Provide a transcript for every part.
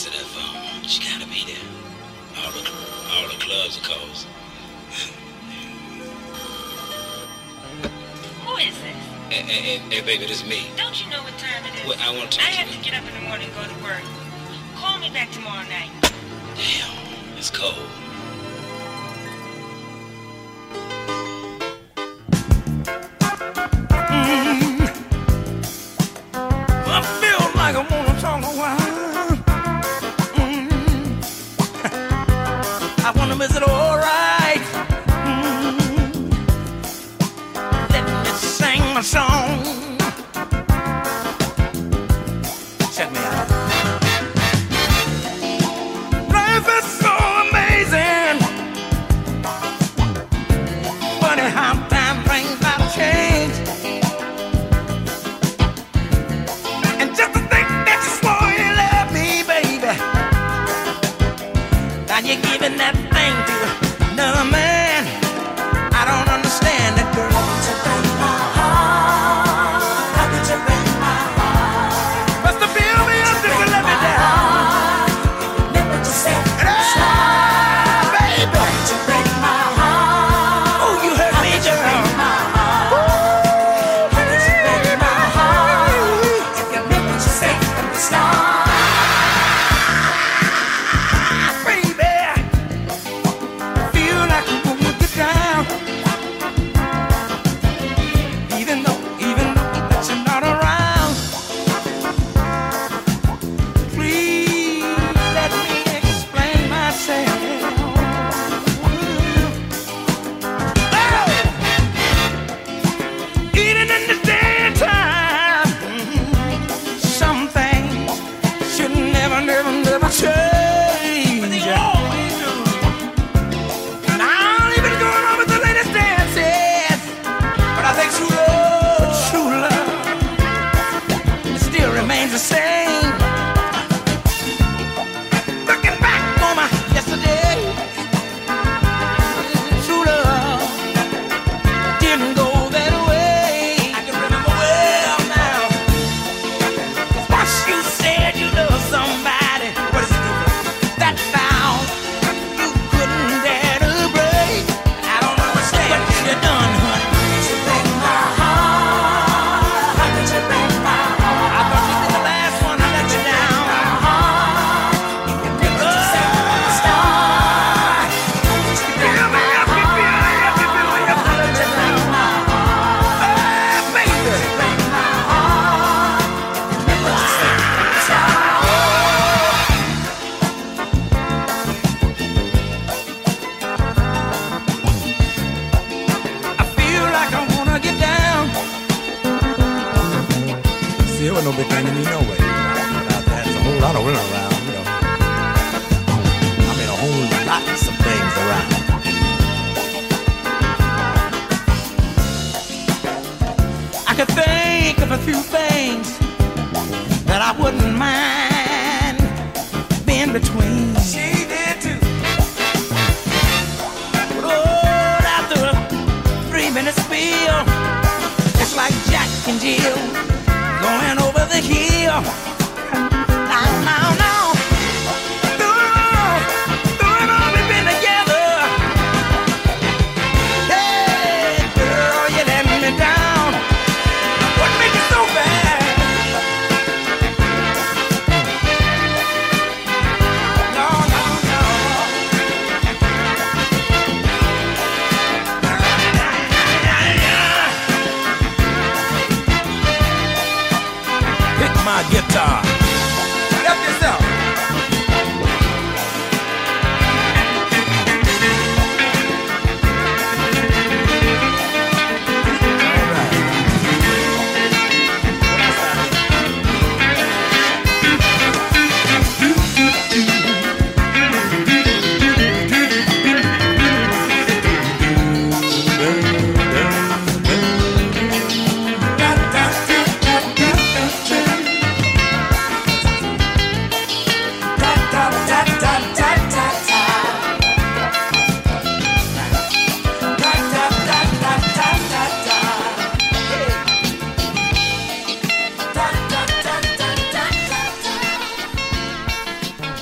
Um, she gotta be there. All the, all the clubs are closed. Who is this? Hey, hey, hey, baby, this is me. Don't you know what time it is? Well, I want to I have to get up in the morning and go to work. Call me back tomorrow night. Damn, it's cold.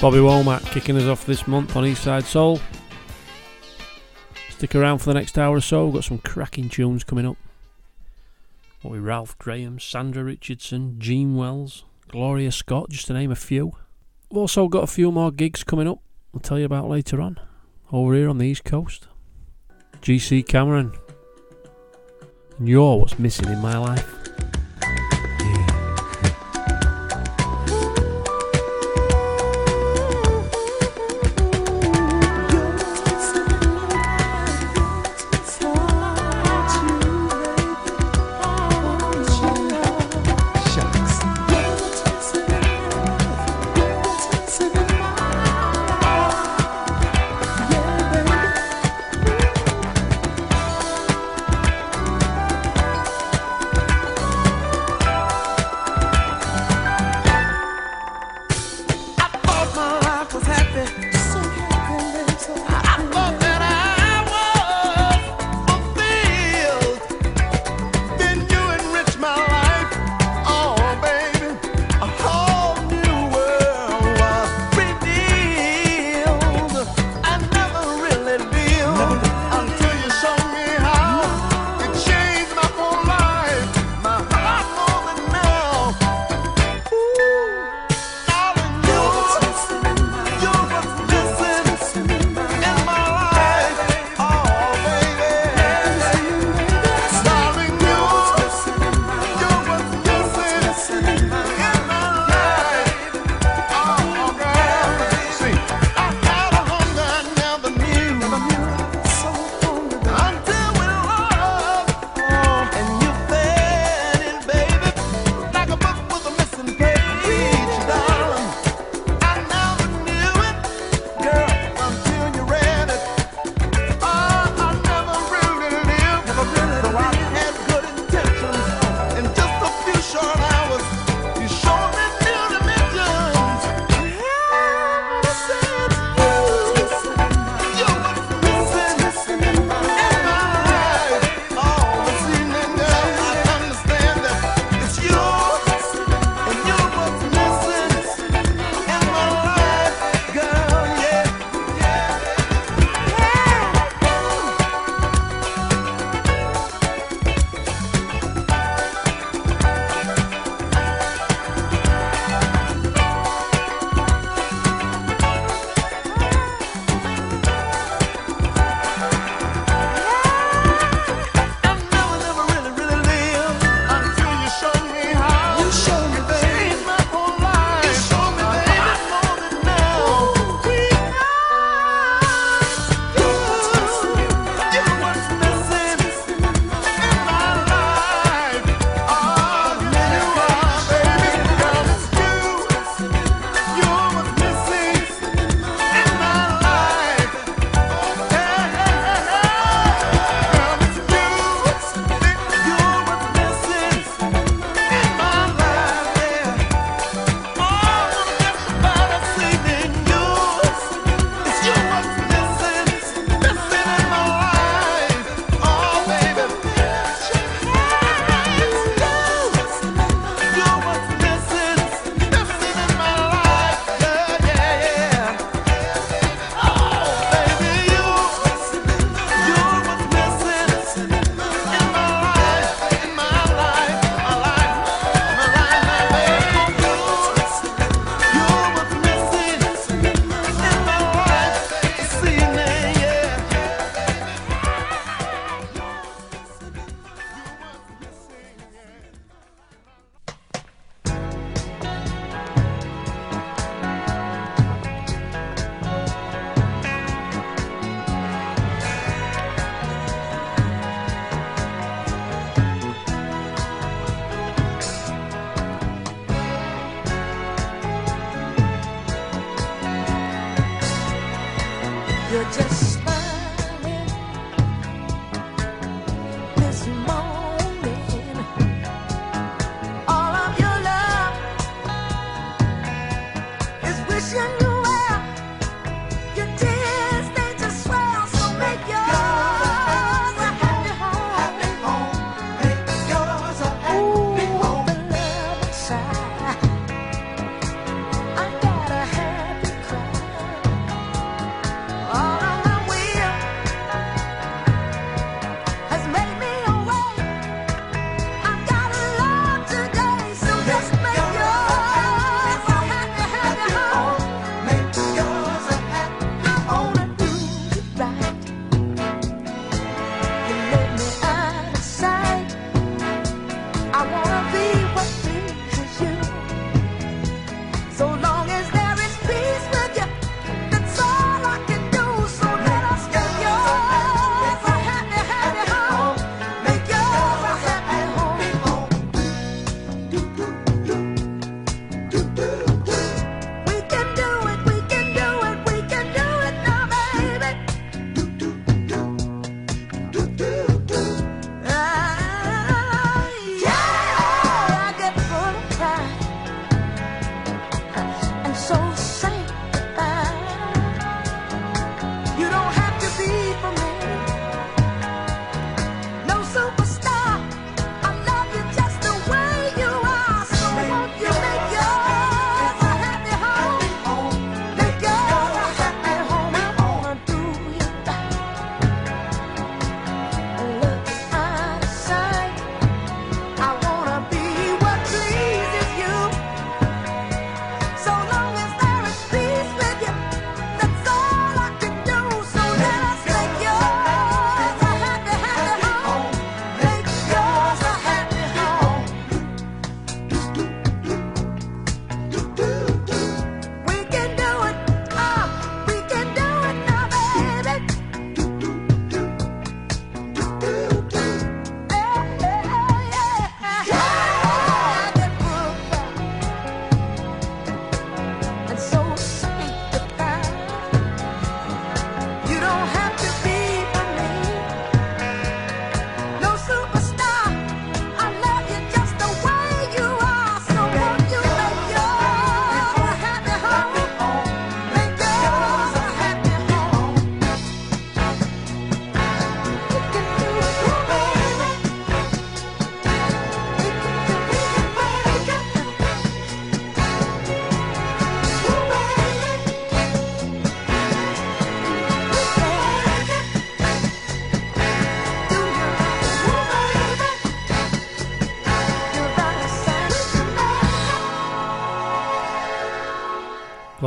Bobby Womack kicking us off this month on Eastside Soul. Stick around for the next hour or so. We've got some cracking tunes coming up. What with Ralph Graham, Sandra Richardson, Gene Wells, Gloria Scott, just to name a few. We've also got a few more gigs coming up. I'll tell you about later on. Over here on the East Coast. GC Cameron. And you're what's missing in my life.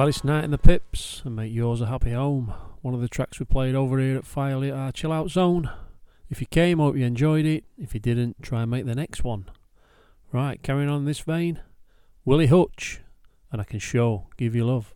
Gladys Knight and the Pips, and make yours a happy home. One of the tracks we played over here at Filey at our uh, chill out zone. If you came, hope you enjoyed it. If you didn't, try and make the next one. Right, carrying on in this vein, Willie Hutch, and I can show, give you love.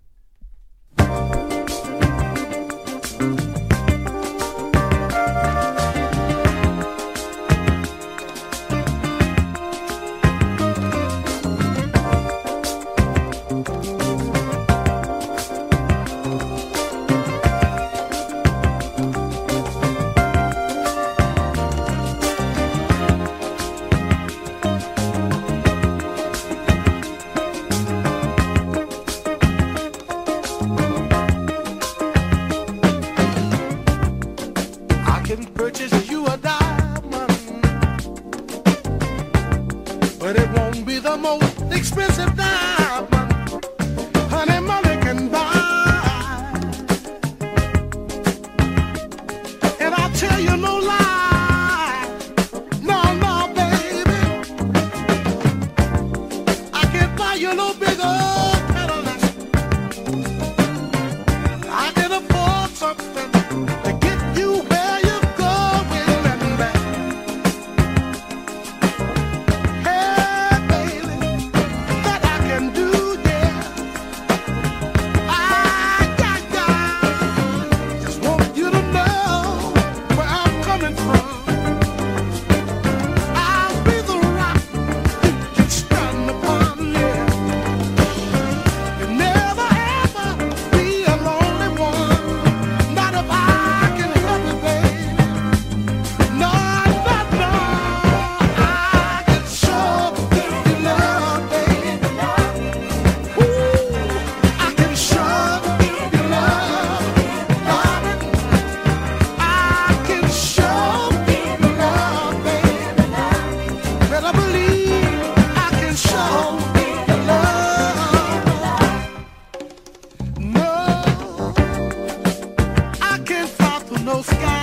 Sky.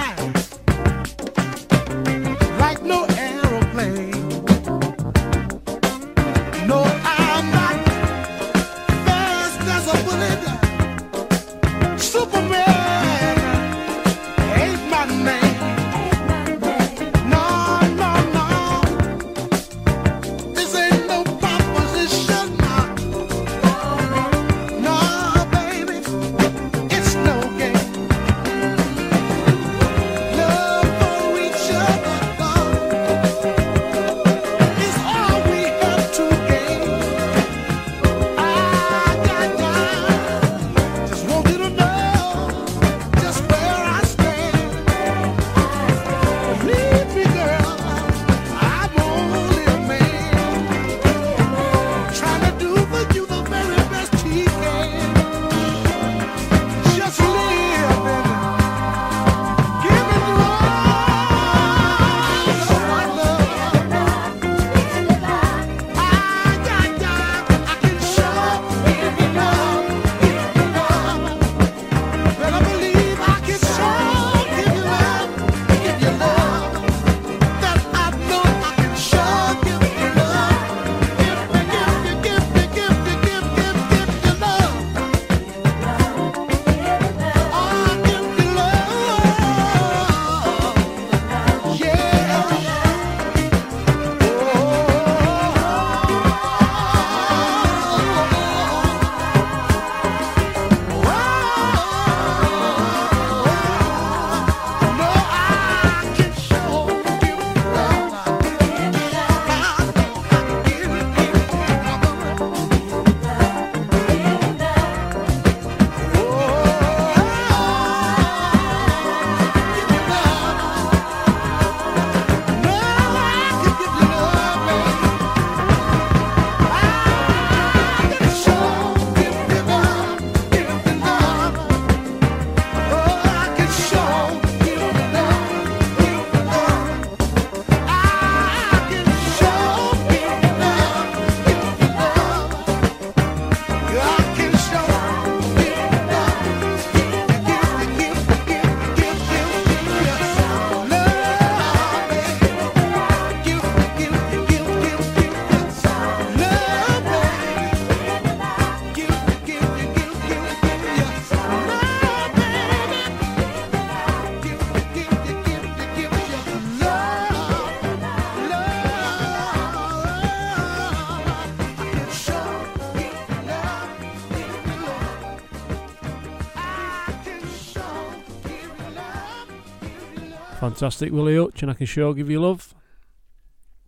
Fantastic, Willie Hutch, and I can sure give you love.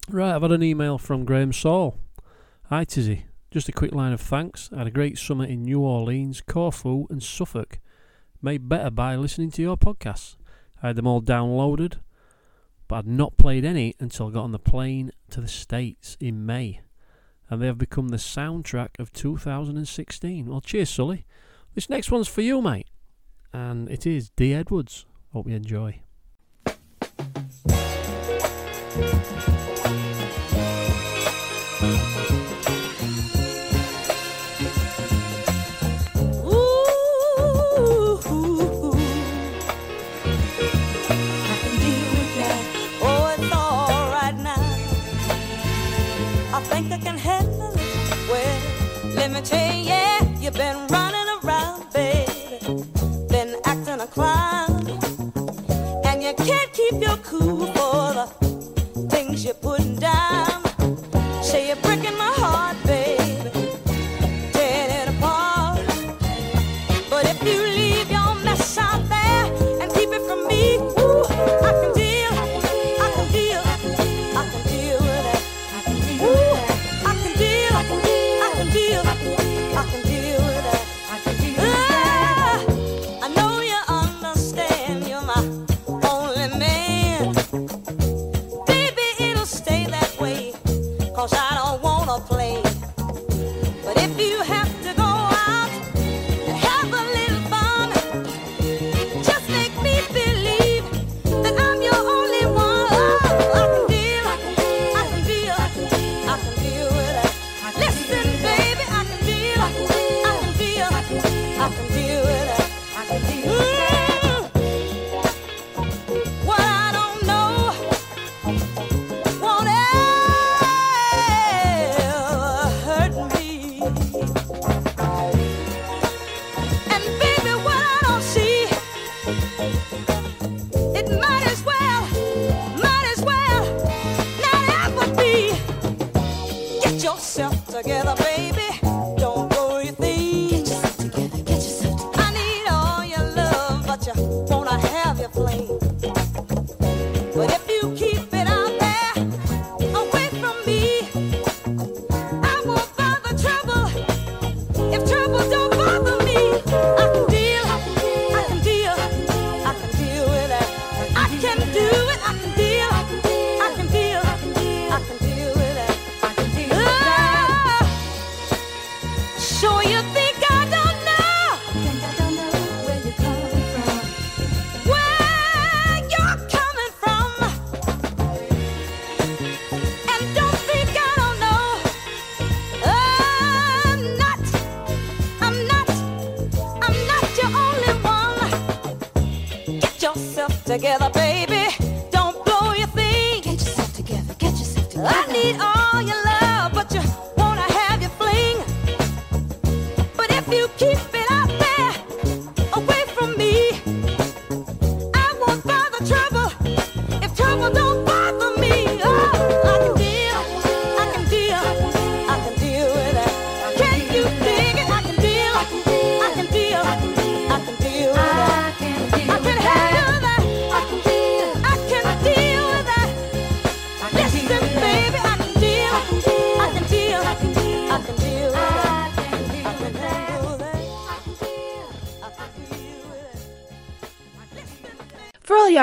Right, I've had an email from Graham Saul. Hi, Tizzy. Just a quick line of thanks. I had a great summer in New Orleans, Corfu, and Suffolk. Made better by listening to your podcasts. I had them all downloaded, but I'd not played any until I got on the plane to the States in May. And they have become the soundtrack of 2016. Well, cheers, Sully. This next one's for you, mate. And it is D. Edwards. Hope you enjoy. thank you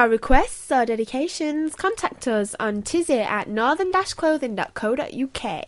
our requests or dedications, contact us on tizzy at northern-clothing.co.uk.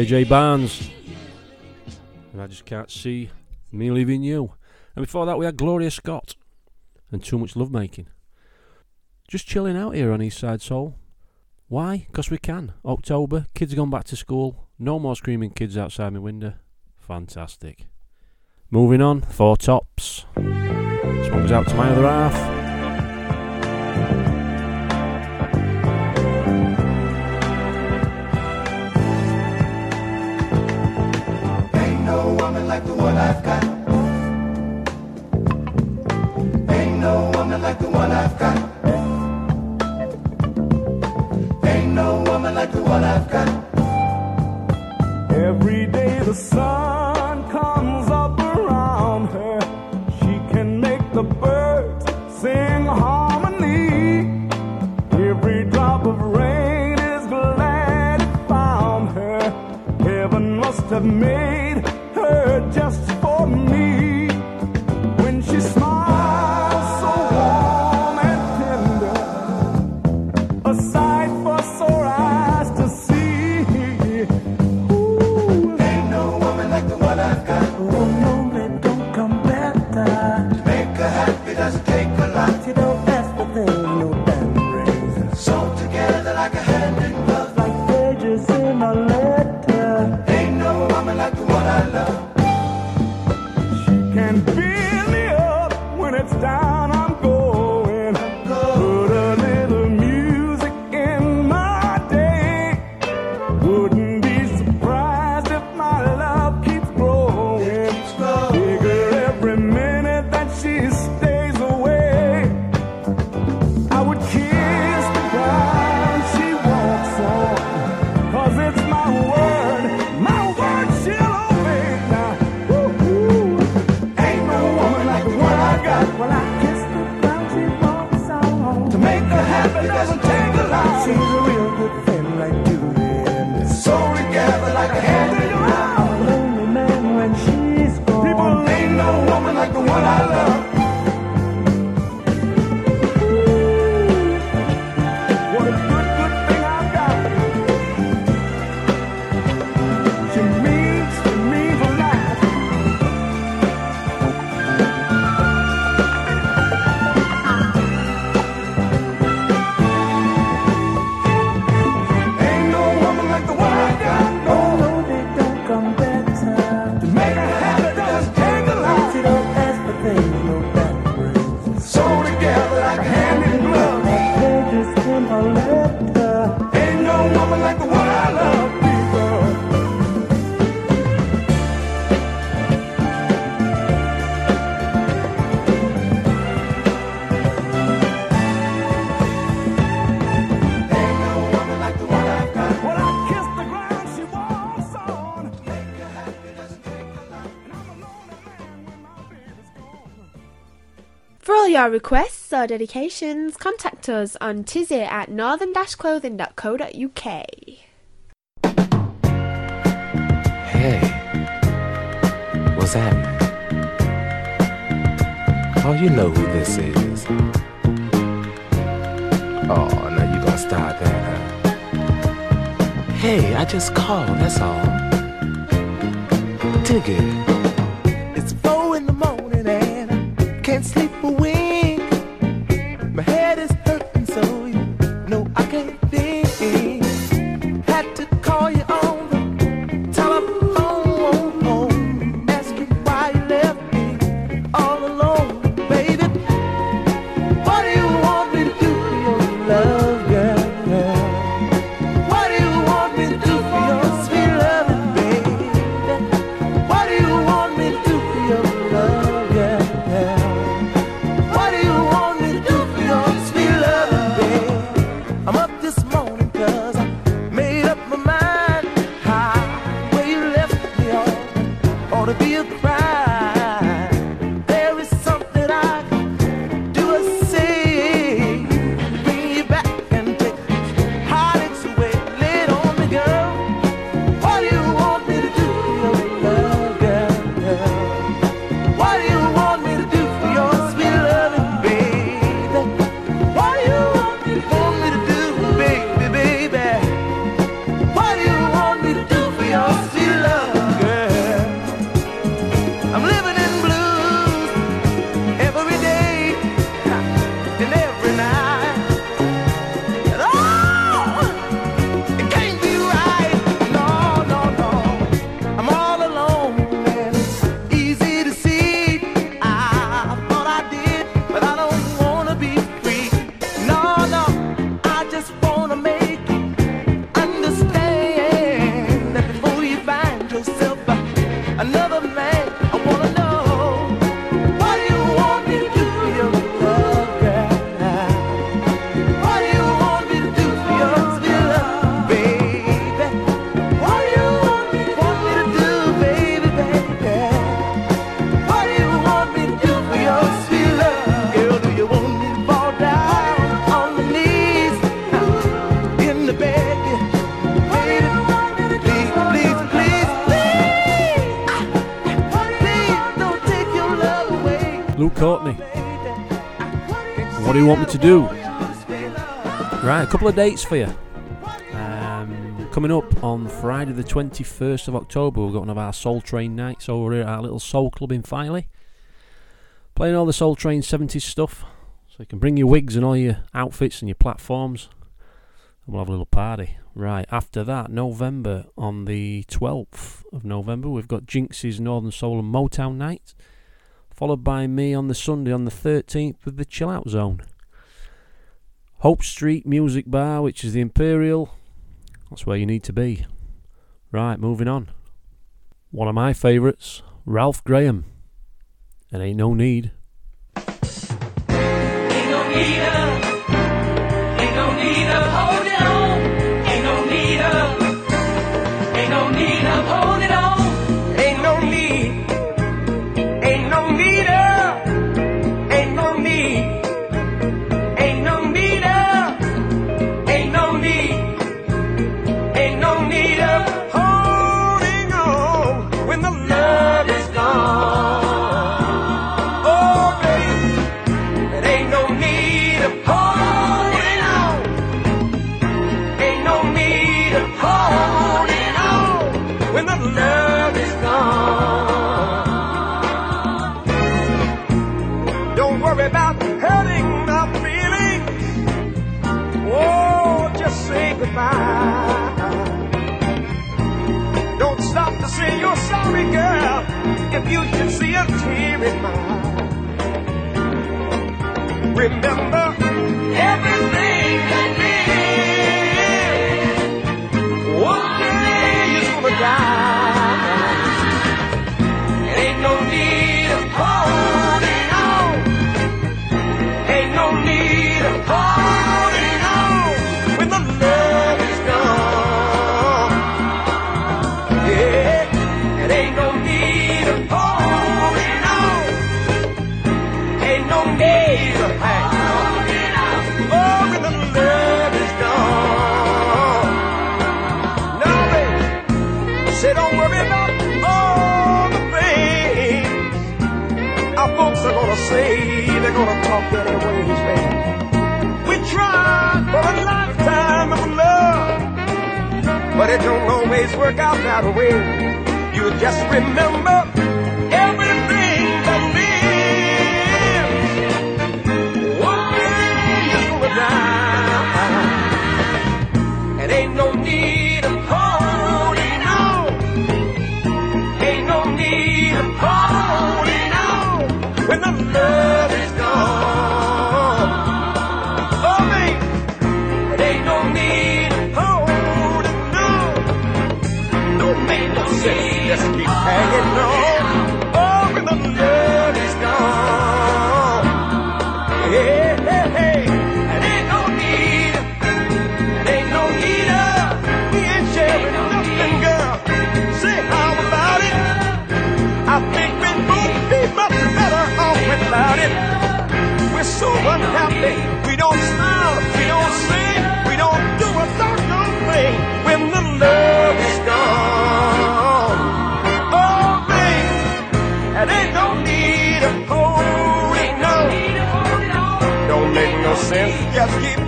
JJ Barnes. And I just can't see me leaving you. And before that, we had Gloria Scott and Too Much Love Making. Just chilling out here on Eastside Soul. Why? Because we can. October, kids gone back to school, no more screaming kids outside my window. Fantastic. Moving on, four tops. This one goes out to my other half. woman like the one I've got. Ain't no woman like the one I've got. Ain't no woman like the one I've got. Every day the sun comes up around her. She can make the birds sing harmony. Every drop of rain is glad it found her. Heaven must have made your requests or dedications, contact us on tizzy at northern-clothing.co.uk. Hey, what's happening? Oh, you know who this is. Oh, now you gonna start that, huh? Hey, I just called, that's all. Dig it. Courtney. What do you want me to do? Right, a couple of dates for you. Um, coming up on Friday, the 21st of October, we've got one of our Soul Train nights over here at our little Soul Club in Filey. Playing all the Soul Train 70s stuff. So you can bring your wigs and all your outfits and your platforms. And we'll have a little party. Right, after that, November, on the 12th of November, we've got Jinx's Northern Soul and Motown night. Followed by me on the Sunday on the 13th with the Chill Out Zone. Hope Street Music Bar, which is the Imperial. That's where you need to be. Right, moving on. One of my favourites, Ralph Graham. And ain't no need. Ain't no need Remember They're gonna talk their ways, baby. We tried for a lifetime of love, but it don't always work out that way. You just remember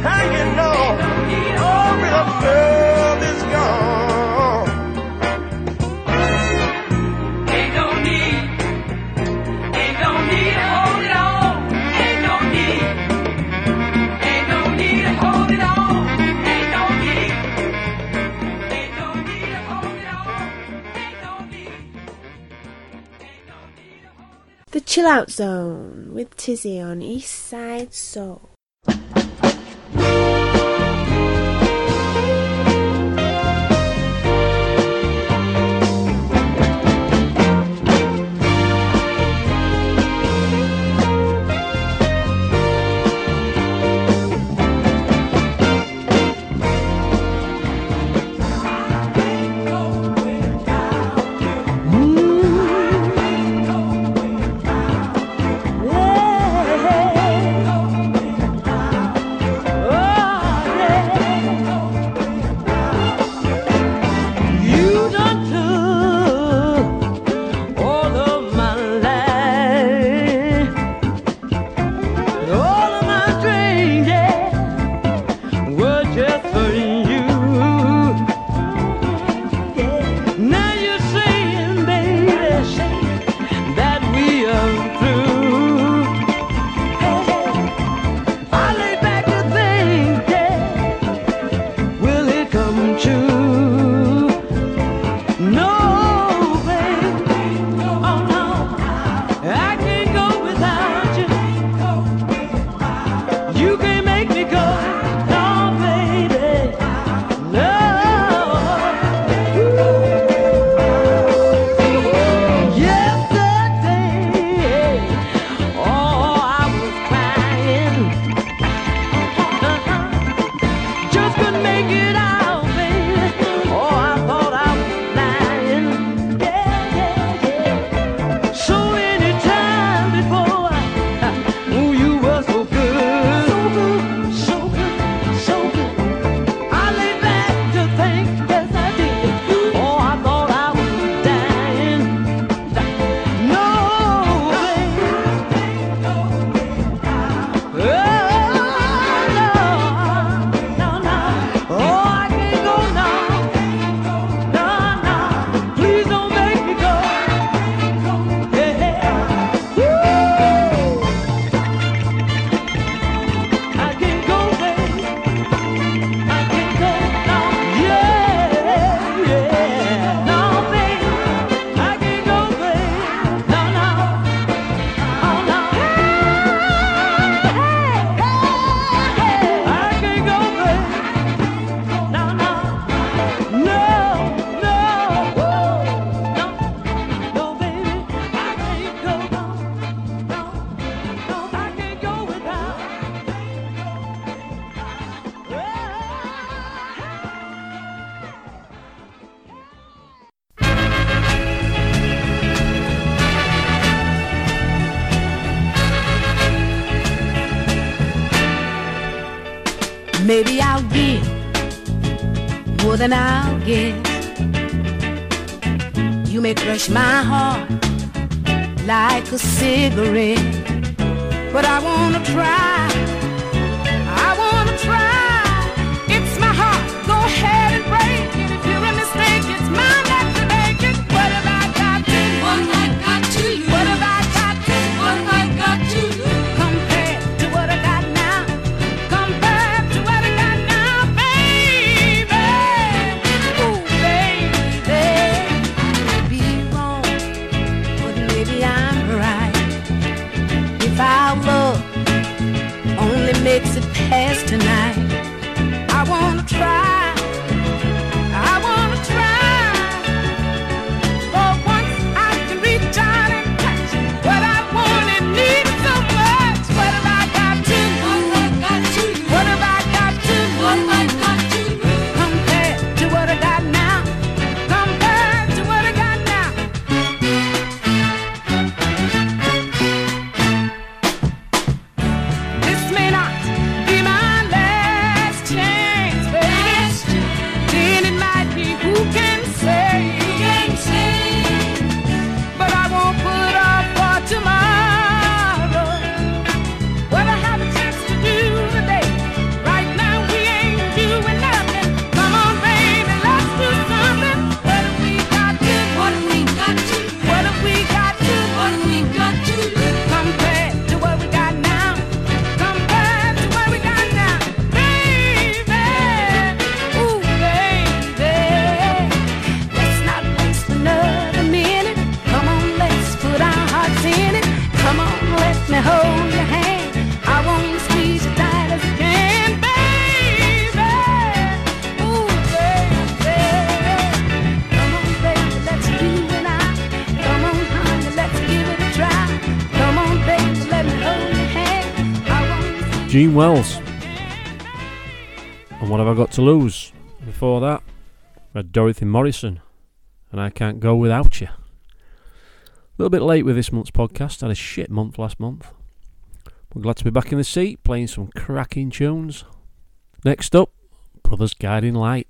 hanging on. Oh, the love is gone. Ain't no need. Ain't no need of holding on. Ain't no need. Ain't no need of holding on. Ain't no need. Ain't no need of holding on. Ain't no need. Ain't no need of holding on. The Chill Out Zone with Tizzy on East Side Soul. burns my heart like a cigarette. But I wanna try. Orson Welles. And what have I got to lose? Before that, we had Dorothy Morrison, and I can't go without you. A little bit late with this month's podcast. I had a shit month last month. We're glad to be back in the seat, playing some cracking tunes. Next up, Brothers Guiding Light.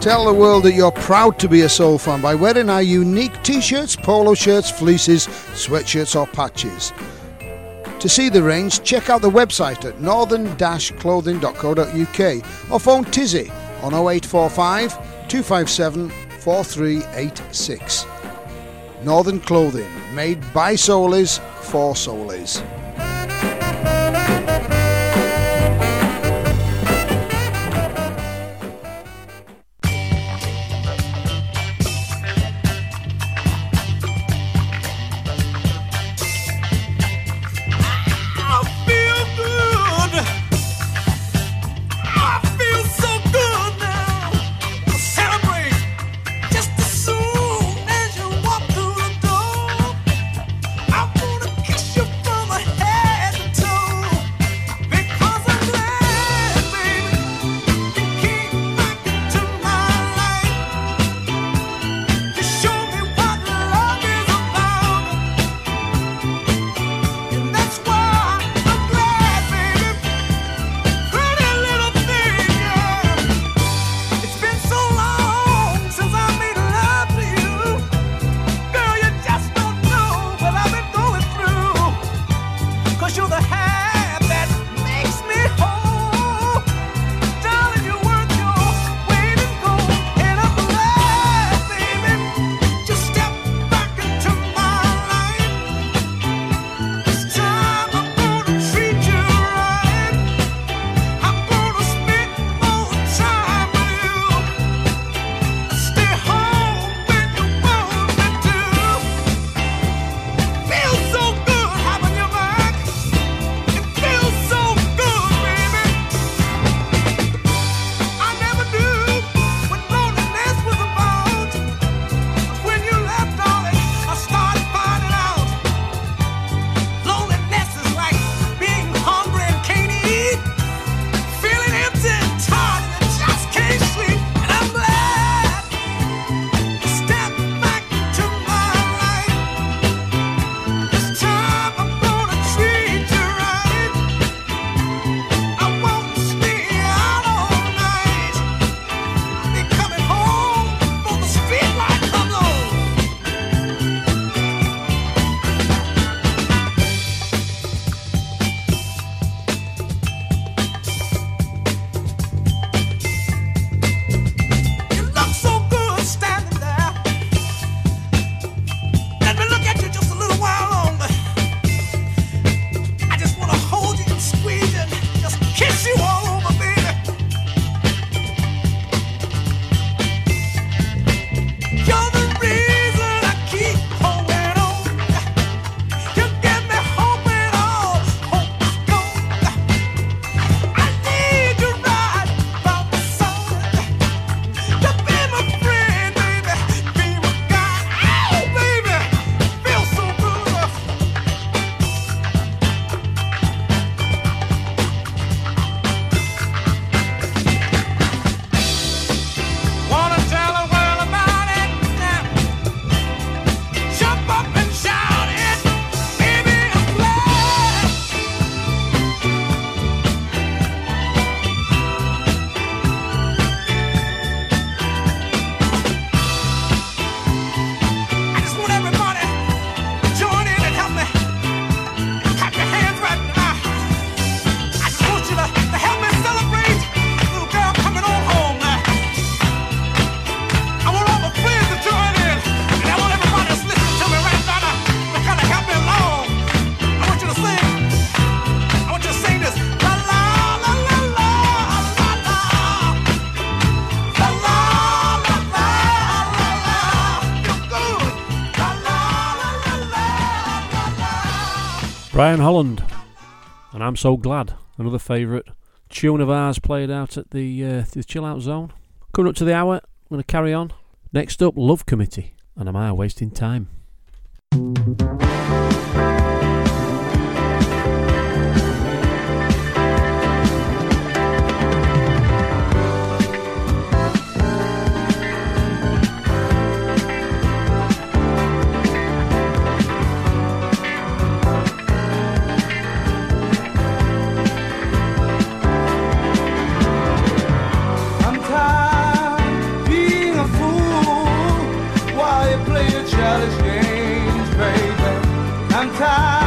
Tell the world that you're proud to be a soul fan by wearing our unique t shirts, polo shirts, fleeces, sweatshirts, or patches. To see the range, check out the website at northern clothing.co.uk or phone Tizzy on 0845 257 4386. Northern Clothing, made by soulies for soulies. Brian Holland, and I'm so glad. Another favourite tune of ours played out at the uh, the chill out zone. Coming up to the hour, I'm going to carry on. Next up, Love Committee, and am I wasting time? time.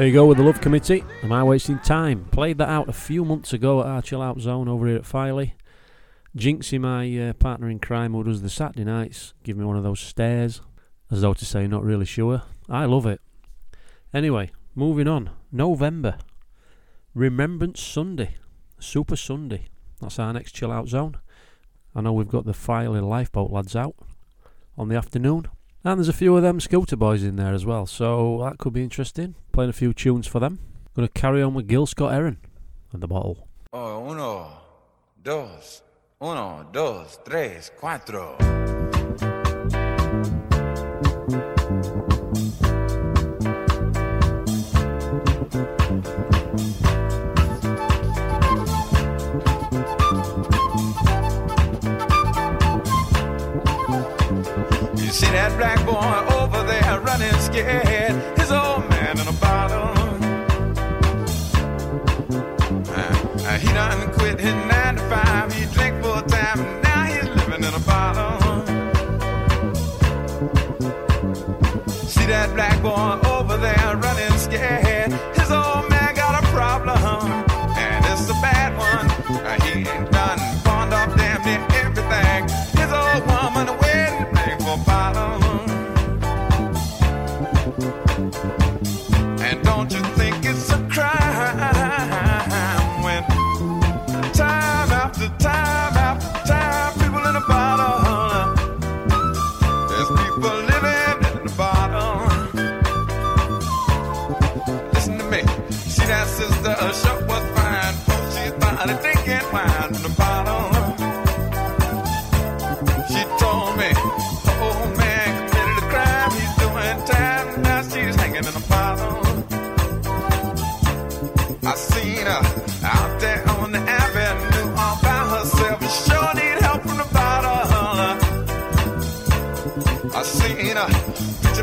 There you go with the Love Committee. Am I wasting time? Played that out a few months ago at our Chill Out Zone over here at Filey. Jinxie, my uh, partner in crime, who does the Saturday nights, give me one of those stares, as though to say, not really sure. I love it. Anyway, moving on. November. Remembrance Sunday. Super Sunday. That's our next Chill Out Zone. I know we've got the Filey Lifeboat lads out on the afternoon. And there's a few of them scooter boys in there as well, so that could be interesting. Playing a few tunes for them. Going to carry on with Gil Scott Heron and the bottle. Oh, uno, dos, uno, dos, tres, cuatro. Boy over there running scared? His old man in a bottle. Uh, uh, he done quit his nine to five. He drank full time, and now he's living in a bottle. See that black boy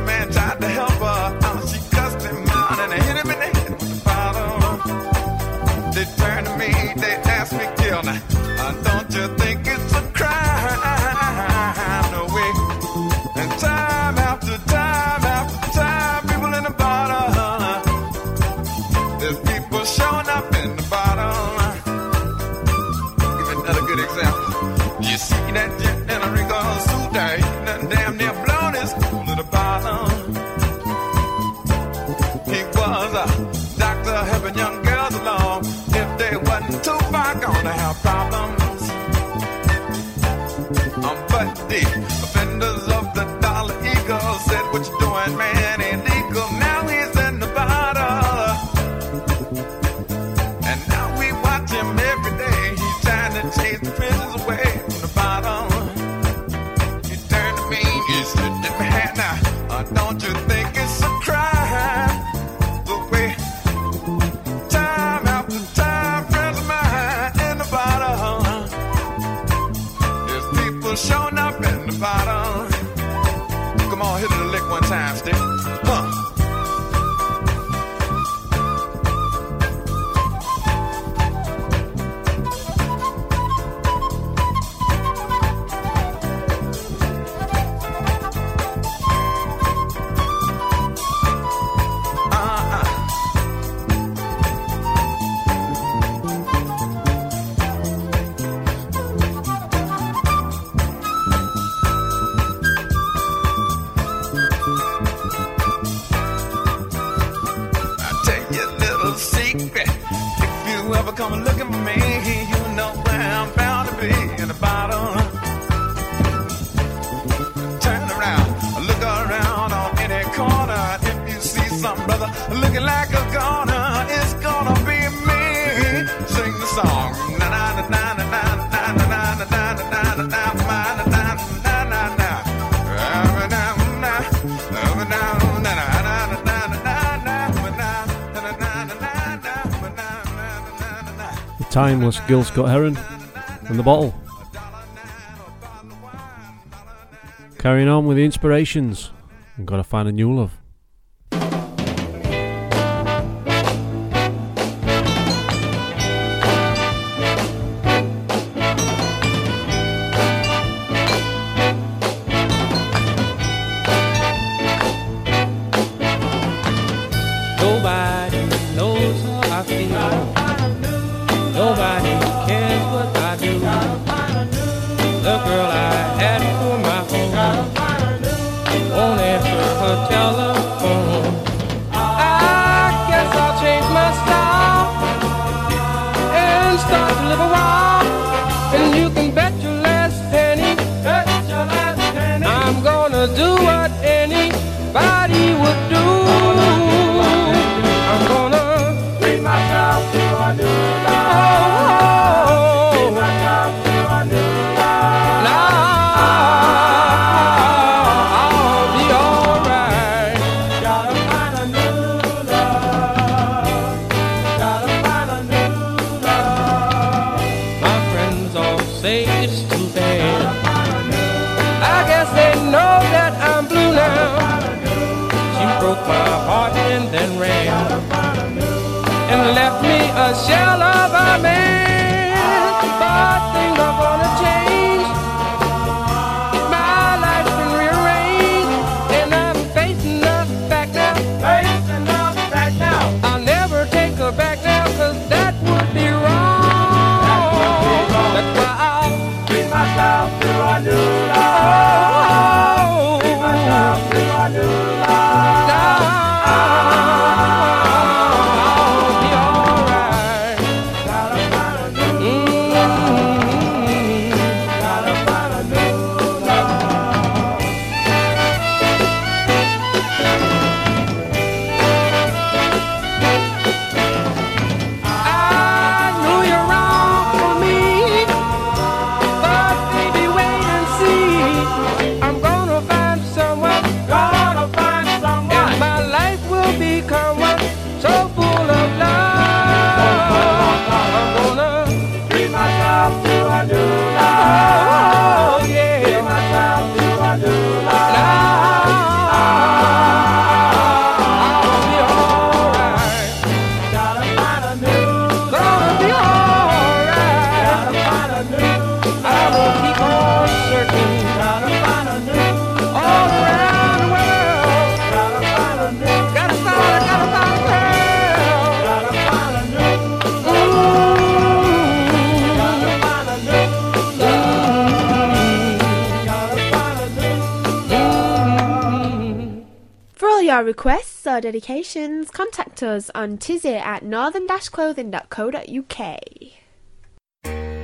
Man tried to help her. She cussed him out and hit him in the head with bottle. They turned to me, they asked me, kill. Uh, don't you think it's a crime? Timeless Gil Scott Heron and the bottle. Carrying on with the inspirations. I've got to find a new love. Requests or dedications, contact us on tizzy at northern-clothing.co.uk.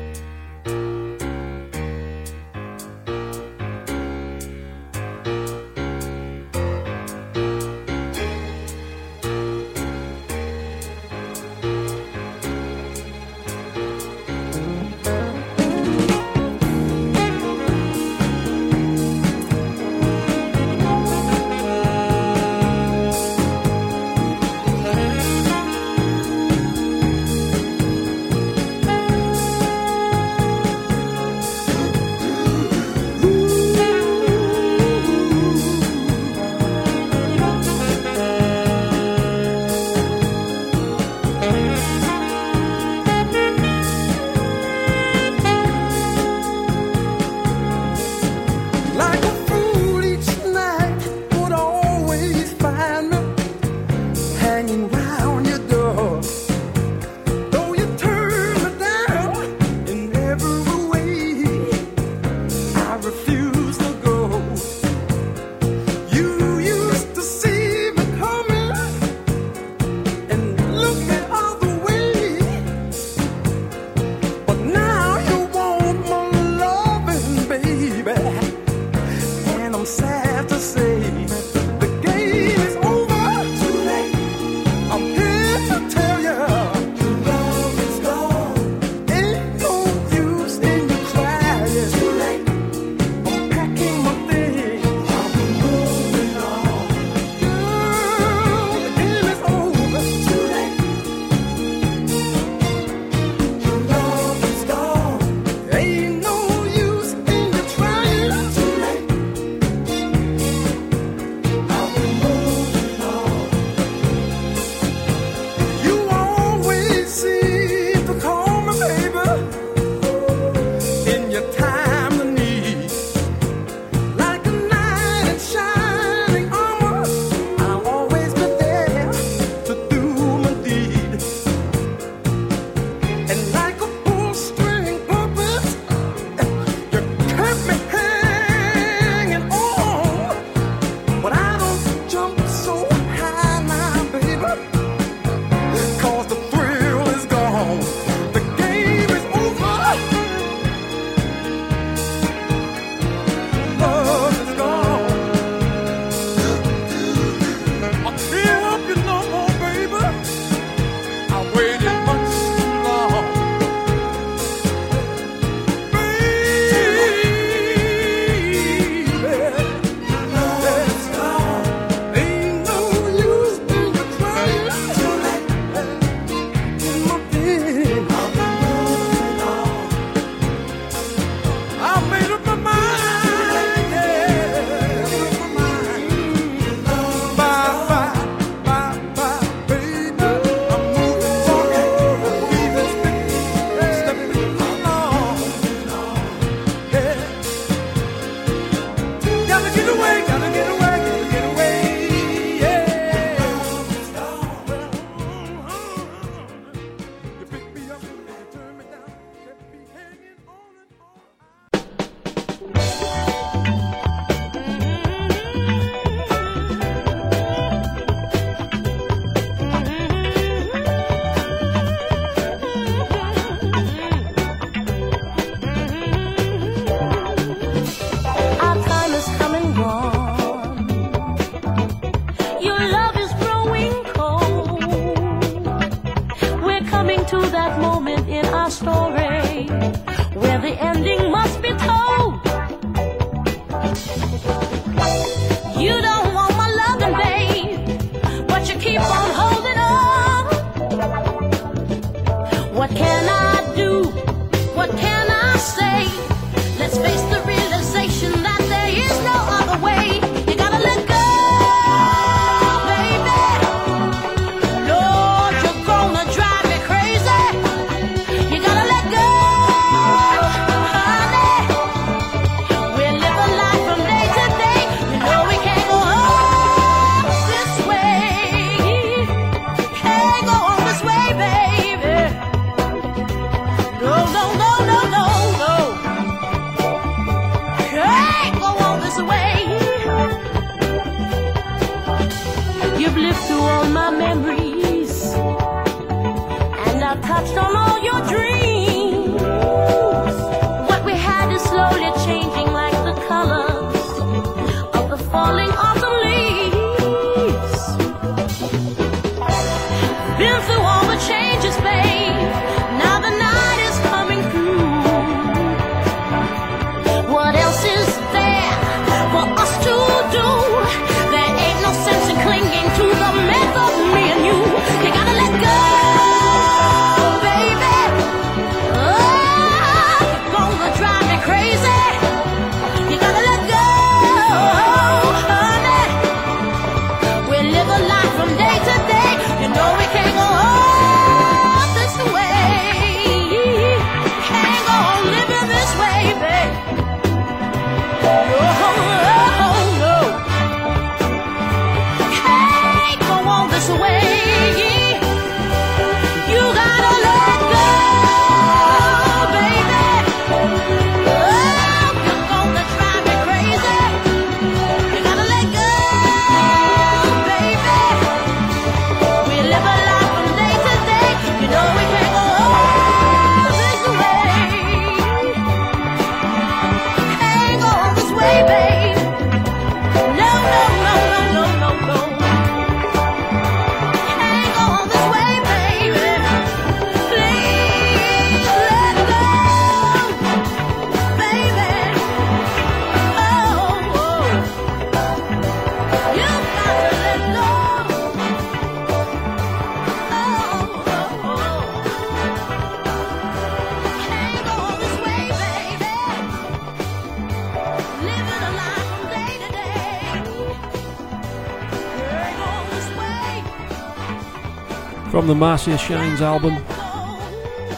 from the Marcia Shines album,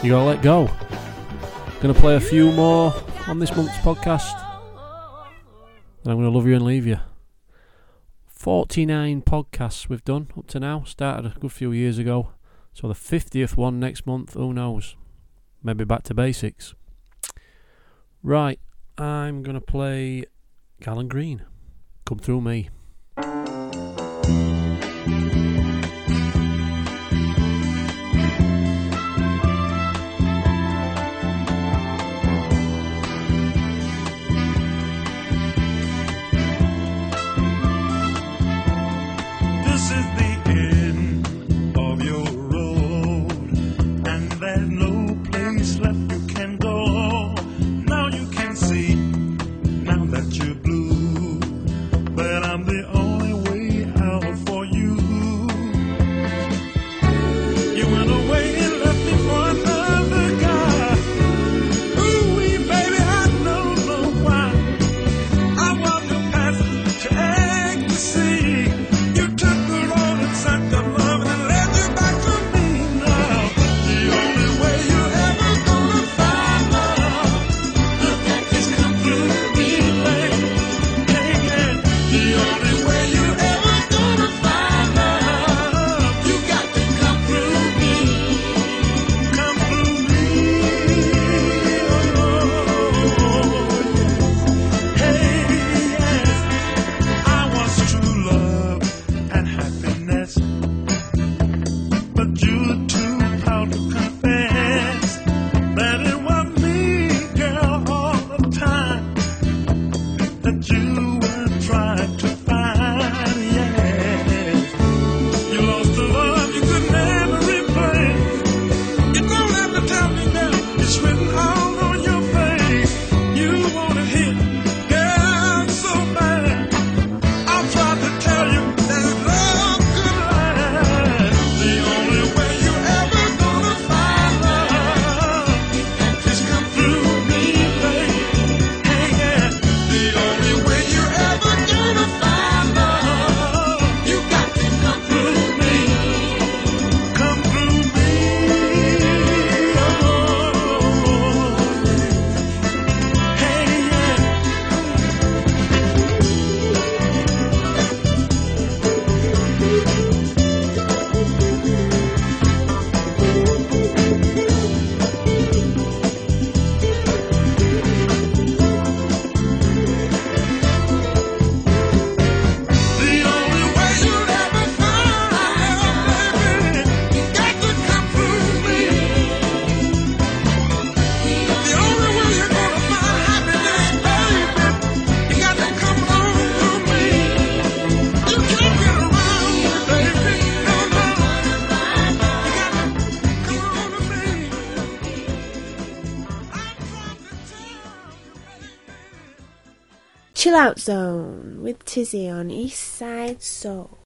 You Gotta Let Go. Gonna play a few more on this month's podcast. And I'm gonna love you and leave you. 49 podcasts we've done up to now, started a good few years ago. So the 50th one next month, who knows? Maybe back to basics. Right, I'm gonna play Gallon Green. Come through me. Chill Out Zone with Tizzy on East Side Soul.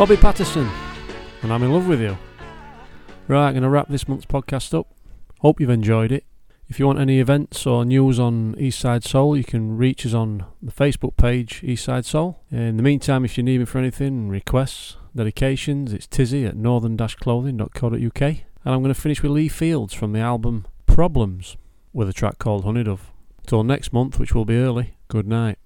Bobby Patterson, and I'm in love with you. Right, I'm going to wrap this month's podcast up. Hope you've enjoyed it. If you want any events or news on Eastside Soul, you can reach us on the Facebook page Eastside Soul. In the meantime, if you need me for anything, requests, dedications, it's Tizzy at northern-clothing.co.uk. And I'm going to finish with Lee Fields from the album Problems with a track called Honey Dove. Till next month, which will be early, good night.